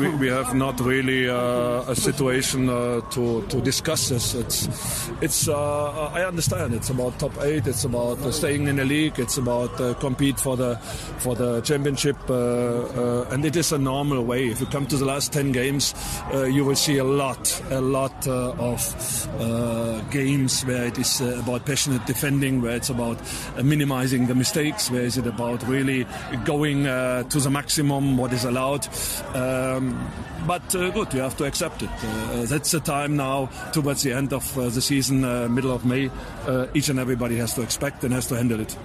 We, we have not really uh, a situation uh, to to discuss this. It's it's uh, I understand. It's about top eight. It's about staying in the league. It's about compete for the for the championship. And it is a normal way. If you come to the last ten games, you will see a lot a lot of games where it is about passionate defending, where it's about minimizing the mistakes, where is it about really going uh, to the maximum what is allowed. Um, but uh, good, you have to accept it. Uh, that's the time now, towards the end of uh, the season, uh, middle of May. Uh, each and everybody has to expect and has to handle it.